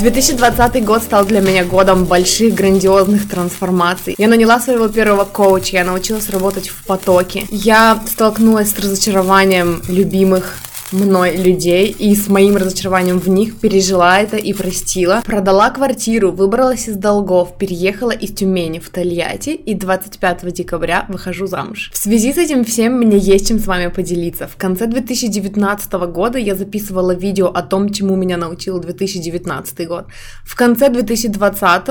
2020 год стал для меня годом больших, грандиозных трансформаций. Я наняла своего первого коуча, я научилась работать в потоке. Я столкнулась с разочарованием любимых мной людей и с моим разочарованием в них пережила это и простила. Продала квартиру, выбралась из долгов, переехала из Тюмени в Тольятти и 25 декабря выхожу замуж. В связи с этим всем мне есть чем с вами поделиться. В конце 2019 года я записывала видео о том, чему меня научил 2019 год. В конце 2020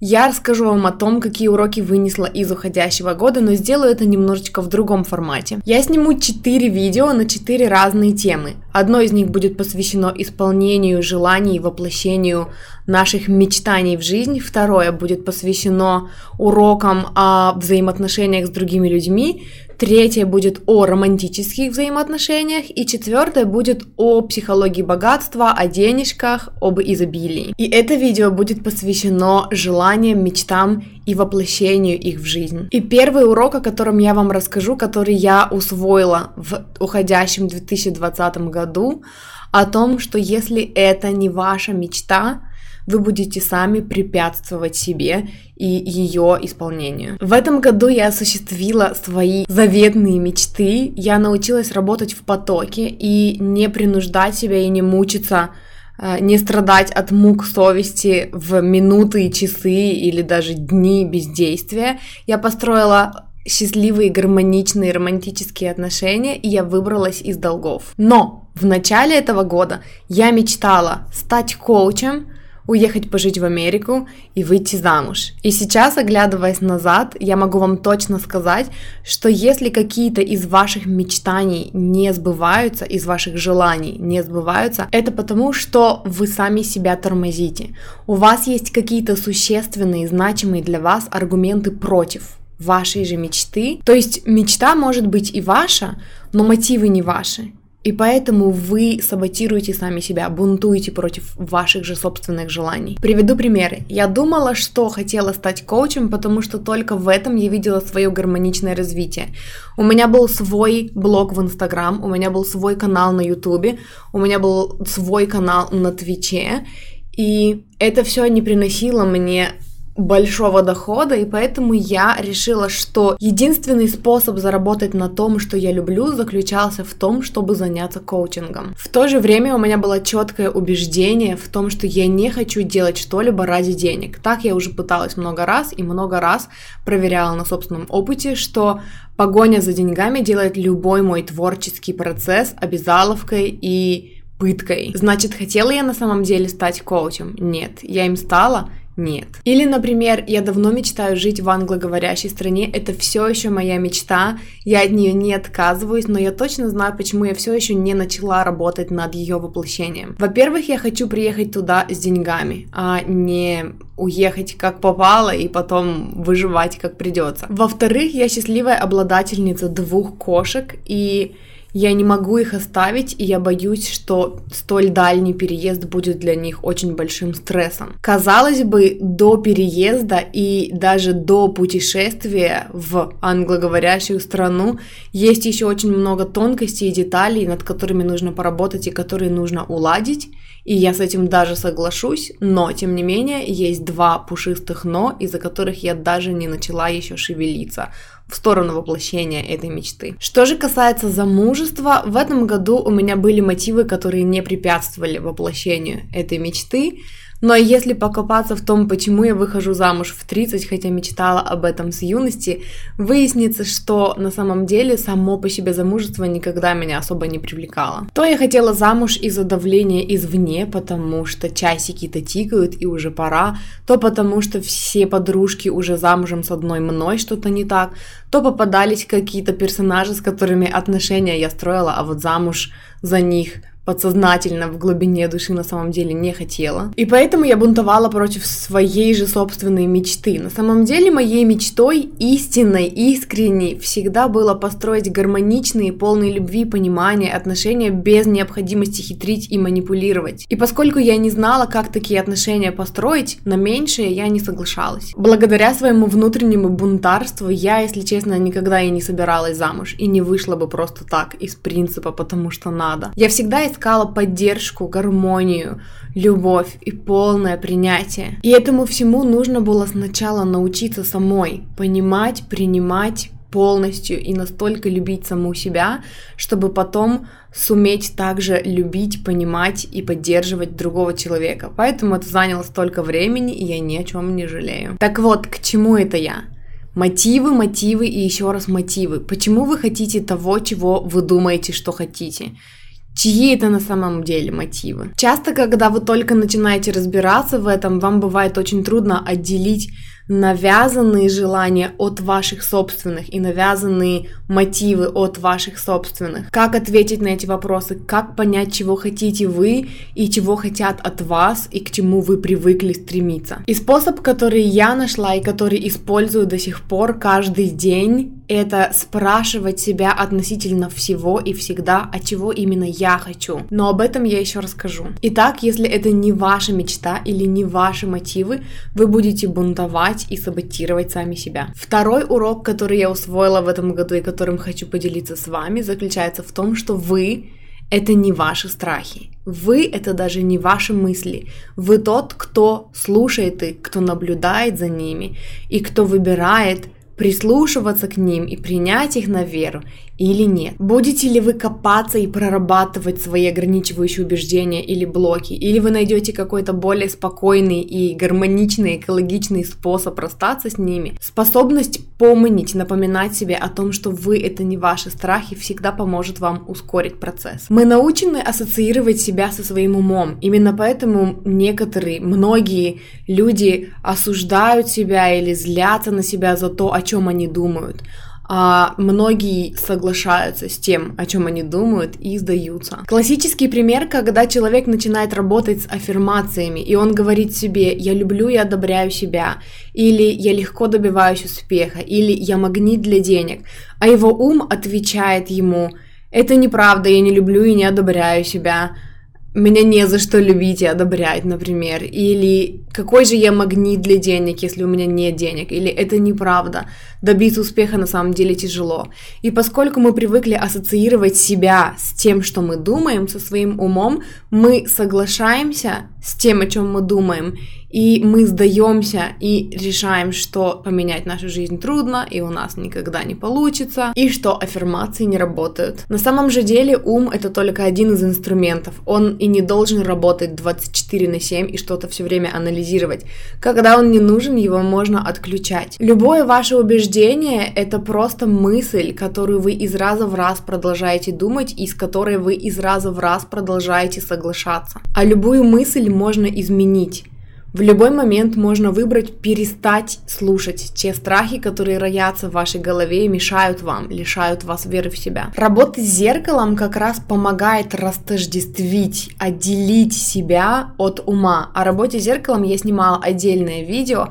я расскажу вам о том, какие уроки вынесла из уходящего года, но сделаю это немножечко в другом формате. Я сниму 4 видео на 4 разные темы темы. Одно из них будет посвящено исполнению желаний и воплощению наших мечтаний в жизнь. Второе будет посвящено урокам о взаимоотношениях с другими людьми. Третье будет о романтических взаимоотношениях. И четвертое будет о психологии богатства, о денежках, об изобилии. И это видео будет посвящено желаниям, мечтам и воплощению их в жизнь. И первый урок, о котором я вам расскажу, который я усвоила в уходящем 2020 году, о том, что если это не ваша мечта, вы будете сами препятствовать себе и ее исполнению. В этом году я осуществила свои заветные мечты, я научилась работать в потоке и не принуждать себя и не мучиться э, не страдать от мук совести в минуты, часы или даже дни бездействия. Я построила счастливые, гармоничные, романтические отношения, и я выбралась из долгов. Но в начале этого года я мечтала стать коучем, уехать пожить в Америку и выйти замуж. И сейчас, оглядываясь назад, я могу вам точно сказать, что если какие-то из ваших мечтаний не сбываются, из ваших желаний не сбываются, это потому, что вы сами себя тормозите. У вас есть какие-то существенные, значимые для вас аргументы против вашей же мечты. То есть мечта может быть и ваша, но мотивы не ваши. И поэтому вы саботируете сами себя, бунтуете против ваших же собственных желаний. Приведу примеры. Я думала, что хотела стать коучем, потому что только в этом я видела свое гармоничное развитие. У меня был свой блог в Инстаграм, у меня был свой канал на Ютубе, у меня был свой канал на Твиче, и это все не приносило мне большого дохода, и поэтому я решила, что единственный способ заработать на том, что я люблю, заключался в том, чтобы заняться коучингом. В то же время у меня было четкое убеждение в том, что я не хочу делать что-либо ради денег. Так я уже пыталась много раз и много раз проверяла на собственном опыте, что погоня за деньгами делает любой мой творческий процесс обязаловкой и пыткой. Значит, хотела я на самом деле стать коучем? Нет, я им стала, нет. Или, например, я давно мечтаю жить в англоговорящей стране, это все еще моя мечта, я от нее не отказываюсь, но я точно знаю, почему я все еще не начала работать над ее воплощением. Во-первых, я хочу приехать туда с деньгами, а не уехать как попало и потом выживать как придется. Во-вторых, я счастливая обладательница двух кошек и я не могу их оставить, и я боюсь, что столь дальний переезд будет для них очень большим стрессом. Казалось бы, до переезда и даже до путешествия в англоговорящую страну есть еще очень много тонкостей и деталей, над которыми нужно поработать и которые нужно уладить. И я с этим даже соглашусь, но тем не менее есть два пушистых но, из-за которых я даже не начала еще шевелиться в сторону воплощения этой мечты. Что же касается замужества, в этом году у меня были мотивы, которые не препятствовали воплощению этой мечты. Но если покопаться в том, почему я выхожу замуж в 30, хотя мечтала об этом с юности, выяснится, что на самом деле само по себе замужество никогда меня особо не привлекало. То я хотела замуж из-за давления извне, потому что часики-то тикают и уже пора, то потому что все подружки уже замужем с одной мной что-то не так, то попадались какие-то персонажи, с которыми отношения я строила, а вот замуж за них подсознательно в глубине души на самом деле не хотела. И поэтому я бунтовала против своей же собственной мечты. На самом деле моей мечтой истинной, искренней всегда было построить гармоничные, полные любви понимания отношения без необходимости хитрить и манипулировать. И поскольку я не знала, как такие отношения построить, на меньшее я не соглашалась. Благодаря своему внутреннему бунтарству я, если честно, никогда и не собиралась замуж и не вышла бы просто так, из принципа, потому что надо. Я всегда искала поддержку, гармонию, любовь и полное принятие. И этому всему нужно было сначала научиться самой, понимать, принимать полностью и настолько любить саму себя, чтобы потом суметь также любить, понимать и поддерживать другого человека. Поэтому это заняло столько времени, и я ни о чем не жалею. Так вот, к чему это я? Мотивы, мотивы и еще раз мотивы. Почему вы хотите того, чего вы думаете, что хотите? Чьи это на самом деле мотивы. Часто, когда вы только начинаете разбираться в этом, вам бывает очень трудно отделить навязанные желания от ваших собственных и навязанные мотивы от ваших собственных. Как ответить на эти вопросы, как понять, чего хотите вы и чего хотят от вас и к чему вы привыкли стремиться. И способ, который я нашла и который использую до сих пор каждый день, это спрашивать себя относительно всего и всегда, от чего именно я хочу. Но об этом я еще расскажу. Итак, если это не ваша мечта или не ваши мотивы, вы будете бунтовать и саботировать сами себя. Второй урок, который я усвоила в этом году и которым хочу поделиться с вами, заключается в том, что вы это не ваши страхи. Вы это даже не ваши мысли. Вы тот, кто слушает их, кто наблюдает за ними и кто выбирает прислушиваться к ним и принять их на веру или нет? Будете ли вы копаться и прорабатывать свои ограничивающие убеждения или блоки? Или вы найдете какой-то более спокойный и гармоничный, экологичный способ расстаться с ними? Способность помнить, напоминать себе о том, что вы это не ваши страхи, всегда поможет вам ускорить процесс. Мы научены ассоциировать себя со своим умом. Именно поэтому некоторые, многие люди осуждают себя или злятся на себя за то, о чем они думают а многие соглашаются с тем, о чем они думают, и сдаются. Классический пример, когда человек начинает работать с аффирмациями, и он говорит себе «я люблю и одобряю себя», или «я легко добиваюсь успеха», или «я магнит для денег», а его ум отвечает ему «это неправда, я не люблю и не одобряю себя», меня не за что любить и одобрять, например, или какой же я магнит для денег, если у меня нет денег, или это неправда, добиться успеха на самом деле тяжело. И поскольку мы привыкли ассоциировать себя с тем, что мы думаем, со своим умом, мы соглашаемся с тем, о чем мы думаем, и мы сдаемся и решаем, что поменять нашу жизнь трудно, и у нас никогда не получится, и что аффирмации не работают. На самом же деле ум это только один из инструментов. Он и не должен работать 24 на 7 и что-то все время анализировать. Когда он не нужен, его можно отключать. Любое ваше убеждение это просто мысль, которую вы из раза в раз продолжаете думать и с которой вы из раза в раз продолжаете соглашаться. А любую мысль можно изменить. В любой момент можно выбрать перестать слушать те страхи, которые роятся в вашей голове и мешают вам, лишают вас веры в себя. Работа с зеркалом как раз помогает растождествить, отделить себя от ума. О работе с зеркалом я снимала отдельное видео,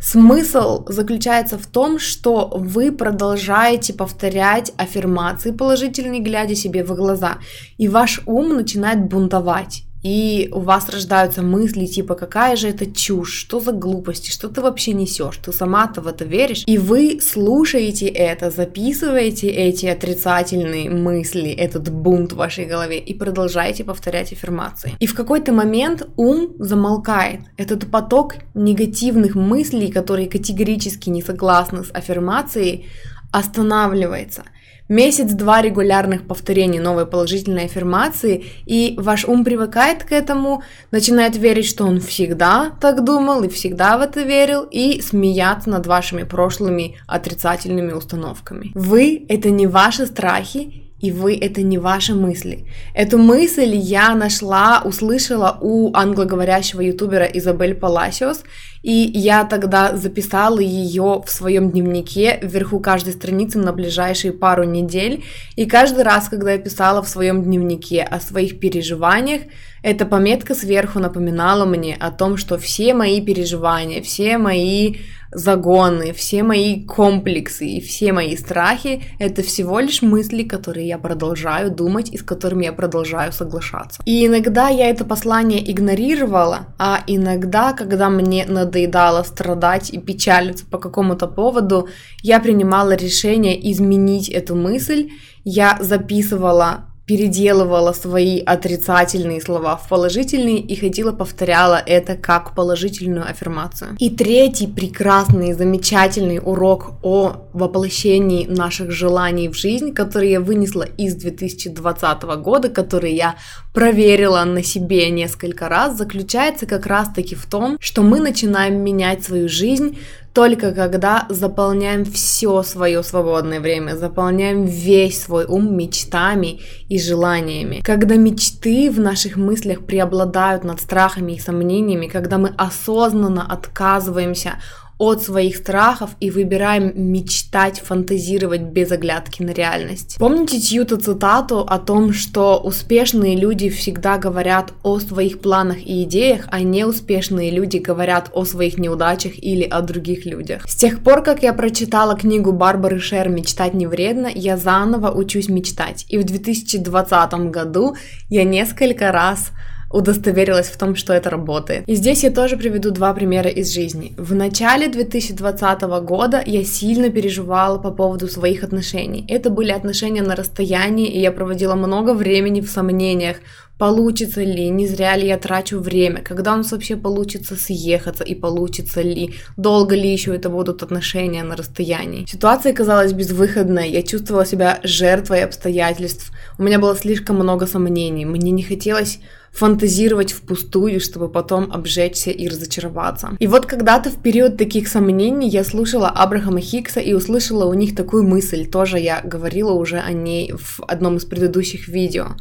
Смысл заключается в том, что вы продолжаете повторять аффирмации положительные, глядя себе в глаза, и ваш ум начинает бунтовать и у вас рождаются мысли типа какая же это чушь, что за глупости, что ты вообще несешь, ты сама-то в это веришь, и вы слушаете это, записываете эти отрицательные мысли, этот бунт в вашей голове и продолжаете повторять аффирмации. И в какой-то момент ум замолкает, этот поток негативных мыслей, которые категорически не согласны с аффирмацией, останавливается. Месяц-два регулярных повторений новой положительной аффирмации, и ваш ум привыкает к этому, начинает верить, что он всегда так думал и всегда в это верил, и смеяться над вашими прошлыми отрицательными установками. Вы — это не ваши страхи, и вы это не ваши мысли. Эту мысль я нашла, услышала у англоговорящего ютубера Изабель Паласиос, и я тогда записала ее в своем дневнике вверху каждой страницы на ближайшие пару недель, и каждый раз, когда я писала в своем дневнике о своих переживаниях, эта пометка сверху напоминала мне о том, что все мои переживания, все мои загоны, все мои комплексы и все мои страхи — это всего лишь мысли, которые я продолжаю думать и с которыми я продолжаю соглашаться. И иногда я это послание игнорировала, а иногда, когда мне надоедало страдать и печалиться по какому-то поводу, я принимала решение изменить эту мысль, я записывала переделывала свои отрицательные слова в положительные и ходила повторяла это как положительную аффирмацию. И третий прекрасный, замечательный урок о воплощении наших желаний в жизнь, который я вынесла из 2020 года, который я проверила на себе несколько раз, заключается как раз-таки в том, что мы начинаем менять свою жизнь только когда заполняем все свое свободное время, заполняем весь свой ум мечтами и желаниями. Когда мечты в наших мыслях преобладают над страхами и сомнениями, когда мы осознанно отказываемся от своих страхов и выбираем мечтать, фантазировать без оглядки на реальность. Помните чью-то цитату о том, что успешные люди всегда говорят о своих планах и идеях, а неуспешные люди говорят о своих неудачах или о других людях. С тех пор, как я прочитала книгу Барбары Шер «Мечтать не вредно», я заново учусь мечтать. И в 2020 году я несколько раз удостоверилась в том, что это работает. И здесь я тоже приведу два примера из жизни. В начале 2020 года я сильно переживала по поводу своих отношений. Это были отношения на расстоянии, и я проводила много времени в сомнениях, получится ли, не зря ли я трачу время, когда у нас вообще получится съехаться и получится ли, долго ли еще это будут отношения на расстоянии. Ситуация казалась безвыходной, я чувствовала себя жертвой обстоятельств, у меня было слишком много сомнений, мне не хотелось фантазировать впустую, чтобы потом обжечься и разочароваться. И вот когда-то в период таких сомнений я слушала Абрахама Хикса и услышала у них такую мысль, тоже я говорила уже о ней в одном из предыдущих видео.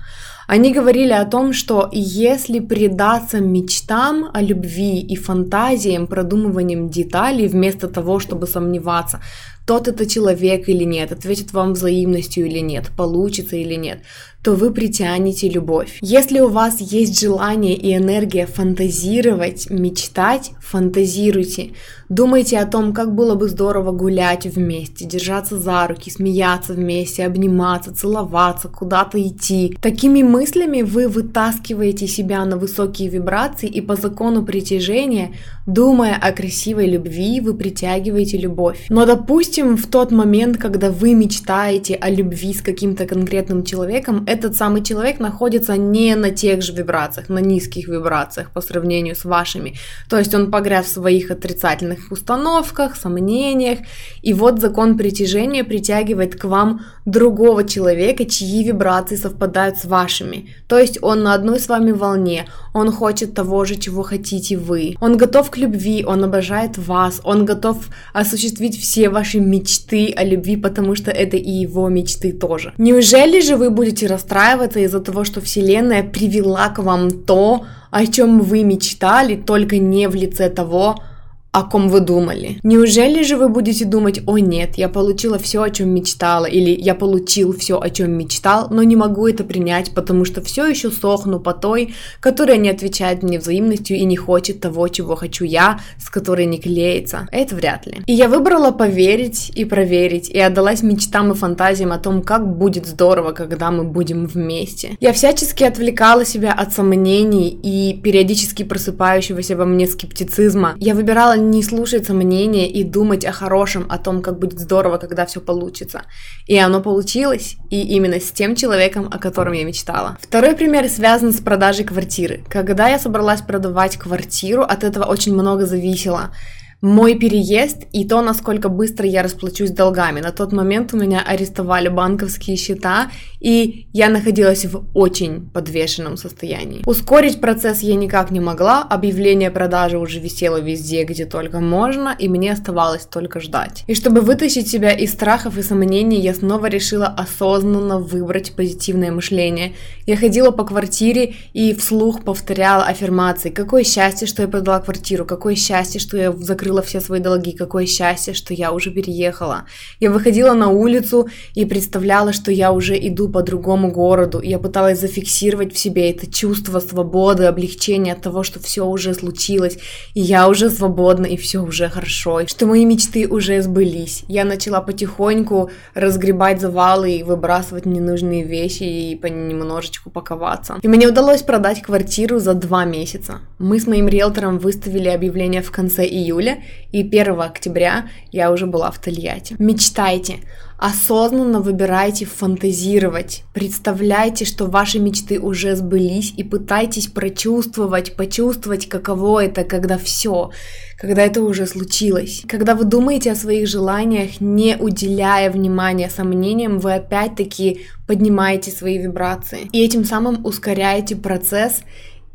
Они говорили о том, что если предаться мечтам о любви и фантазиям, продумыванием деталей, вместо того, чтобы сомневаться, тот это человек или нет, ответит вам взаимностью или нет, получится или нет, то вы притянете любовь. Если у вас есть желание и энергия фантазировать, мечтать, фантазируйте. Думайте о том, как было бы здорово гулять вместе, держаться за руки, смеяться вместе, обниматься, целоваться, куда-то идти. Такими мыслями вы вытаскиваете себя на высокие вибрации и по закону притяжения, думая о красивой любви, вы притягиваете любовь. Но допустим, в тот момент, когда вы мечтаете о любви с каким-то конкретным человеком, этот самый человек находится не на тех же вибрациях, на низких вибрациях по сравнению с вашими. То есть он погряз в своих отрицательных установках, сомнениях. И вот закон притяжения притягивает к вам другого человека, чьи вибрации совпадают с вашими. То есть он на одной с вами волне, он хочет того же, чего хотите вы. Он готов к любви, он обожает вас, он готов осуществить все ваши мечты о любви, потому что это и его мечты тоже. Неужели же вы будете расстраиваться из-за того, что Вселенная привела к вам то, о чем вы мечтали, только не в лице того, о ком вы думали. Неужели же вы будете думать, о нет, я получила все, о чем мечтала, или я получил все, о чем мечтал, но не могу это принять, потому что все еще сохну по той, которая не отвечает мне взаимностью и не хочет того, чего хочу я, с которой не клеится. Это вряд ли. И я выбрала поверить и проверить, и отдалась мечтам и фантазиям о том, как будет здорово, когда мы будем вместе. Я всячески отвлекала себя от сомнений и периодически просыпающегося во мне скептицизма. Я выбирала не слушаться мнения и думать о хорошем, о том, как будет здорово, когда все получится. И оно получилось, и именно с тем человеком, о котором я мечтала. Второй пример связан с продажей квартиры. Когда я собралась продавать квартиру, от этого очень много зависело. Мой переезд и то, насколько быстро я расплачусь долгами. На тот момент у меня арестовали банковские счета, и я находилась в очень подвешенном состоянии. Ускорить процесс я никак не могла, объявление продажи уже висело везде, где только можно, и мне оставалось только ждать. И чтобы вытащить себя из страхов и сомнений, я снова решила осознанно выбрать позитивное мышление. Я ходила по квартире и вслух повторяла аффирмации. Какое счастье, что я продала квартиру, какое счастье, что я закрыла все свои долги, какое счастье, что я уже переехала. Я выходила на улицу и представляла, что я уже иду по другому городу. Я пыталась зафиксировать в себе это чувство свободы, облегчения от того, что все уже случилось, и я уже свободна, и все уже хорошо, и что мои мечты уже сбылись. Я начала потихоньку разгребать завалы и выбрасывать ненужные вещи и понемножечку паковаться. И мне удалось продать квартиру за два месяца. Мы с моим риэлтором выставили объявление в конце июля, и 1 октября я уже была в Тольятти. Мечтайте, осознанно выбирайте фантазировать, представляйте, что ваши мечты уже сбылись и пытайтесь прочувствовать, почувствовать, каково это, когда все, когда это уже случилось. Когда вы думаете о своих желаниях, не уделяя внимания сомнениям, вы опять-таки поднимаете свои вибрации и этим самым ускоряете процесс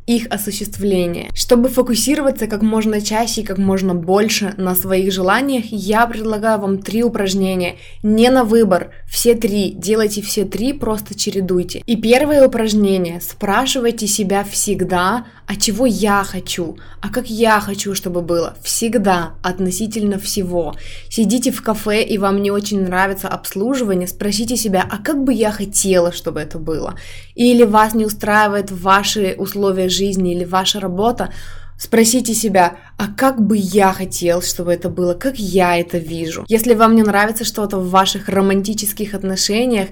их осуществления. Чтобы фокусироваться как можно чаще и как можно больше на своих желаниях, я предлагаю вам три упражнения. Не на выбор, все три. Делайте все три, просто чередуйте. И первое упражнение. Спрашивайте себя всегда, а чего я хочу, а как я хочу, чтобы было. Всегда, относительно всего. Сидите в кафе и вам не очень нравится обслуживание, спросите себя, а как бы я хотела, чтобы это было. Или вас не устраивает ваши условия жизни, жизни или ваша работа, Спросите себя, а как бы я хотел, чтобы это было, как я это вижу. Если вам не нравится что-то в ваших романтических отношениях,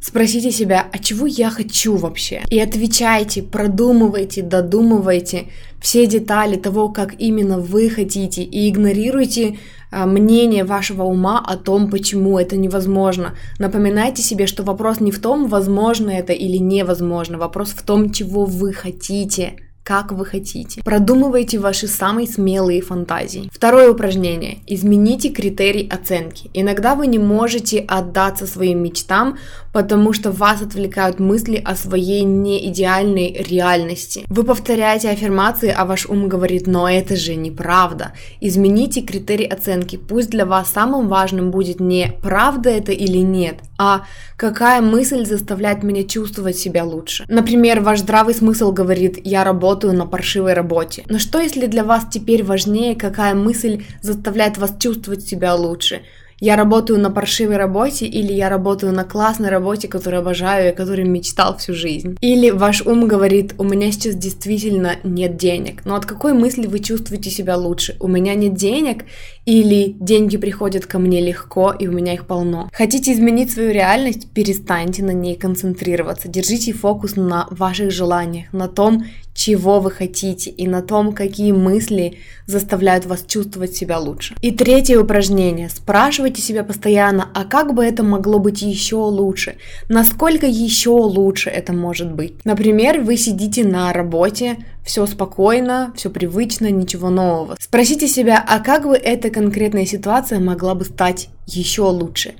спросите себя, а чего я хочу вообще? И отвечайте, продумывайте, додумывайте все детали того, как именно вы хотите, и игнорируйте мнение вашего ума о том, почему это невозможно. Напоминайте себе, что вопрос не в том, возможно это или невозможно, вопрос в том, чего вы хотите как вы хотите. Продумывайте ваши самые смелые фантазии. Второе упражнение. Измените критерий оценки. Иногда вы не можете отдаться своим мечтам, потому что вас отвлекают мысли о своей неидеальной реальности. Вы повторяете аффирмации, а ваш ум говорит, но это же неправда. Измените критерий оценки. Пусть для вас самым важным будет не правда это или нет, а какая мысль заставляет меня чувствовать себя лучше. Например, ваш здравый смысл говорит, я работаю на паршивой работе. Но что если для вас теперь важнее, какая мысль заставляет вас чувствовать себя лучше? Я работаю на паршивой работе или я работаю на классной работе, которую обожаю и которой мечтал всю жизнь. Или ваш ум говорит, у меня сейчас действительно нет денег. Но от какой мысли вы чувствуете себя лучше? У меня нет денег или деньги приходят ко мне легко и у меня их полно? Хотите изменить свою реальность? Перестаньте на ней концентрироваться. Держите фокус на ваших желаниях, на том, чего вы хотите и на том, какие мысли заставляют вас чувствовать себя лучше. И третье упражнение. Спрашивайте себя постоянно, а как бы это могло быть еще лучше? Насколько еще лучше это может быть? Например, вы сидите на работе, все спокойно, все привычно, ничего нового. Спросите себя, а как бы эта конкретная ситуация могла бы стать еще лучше?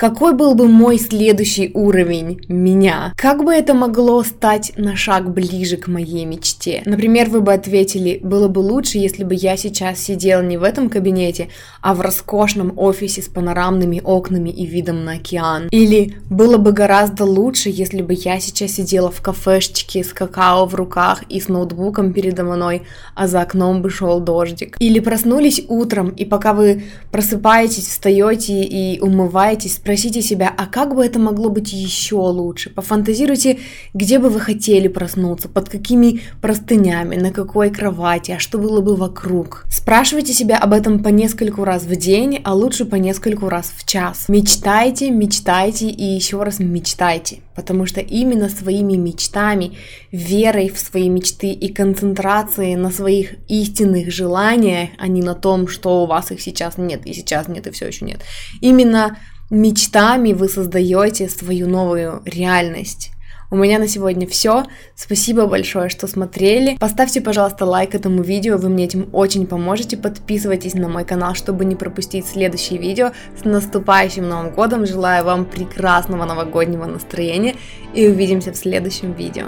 Какой был бы мой следующий уровень меня? Как бы это могло стать на шаг ближе к моей мечте? Например, вы бы ответили, было бы лучше, если бы я сейчас сидела не в этом кабинете, а в роскошном офисе с панорамными окнами и видом на океан. Или было бы гораздо лучше, если бы я сейчас сидела в кафешечке с какао в руках и с ноутбуком передо мной, а за окном бы шел дождик. Или проснулись утром, и пока вы просыпаетесь, встаете и умываетесь, Спросите себя, а как бы это могло быть еще лучше? Пофантазируйте, где бы вы хотели проснуться, под какими простынями, на какой кровати, а что было бы вокруг. Спрашивайте себя об этом по нескольку раз в день, а лучше по нескольку раз в час. Мечтайте, мечтайте и еще раз мечтайте, потому что именно своими мечтами, верой в свои мечты и концентрацией на своих истинных желаниях, а не на том, что у вас их сейчас нет, и сейчас нет, и все еще нет. Именно мечтами вы создаете свою новую реальность. У меня на сегодня все. Спасибо большое, что смотрели. Поставьте, пожалуйста, лайк этому видео, вы мне этим очень поможете. Подписывайтесь на мой канал, чтобы не пропустить следующие видео. С наступающим Новым Годом! Желаю вам прекрасного новогоднего настроения и увидимся в следующем видео.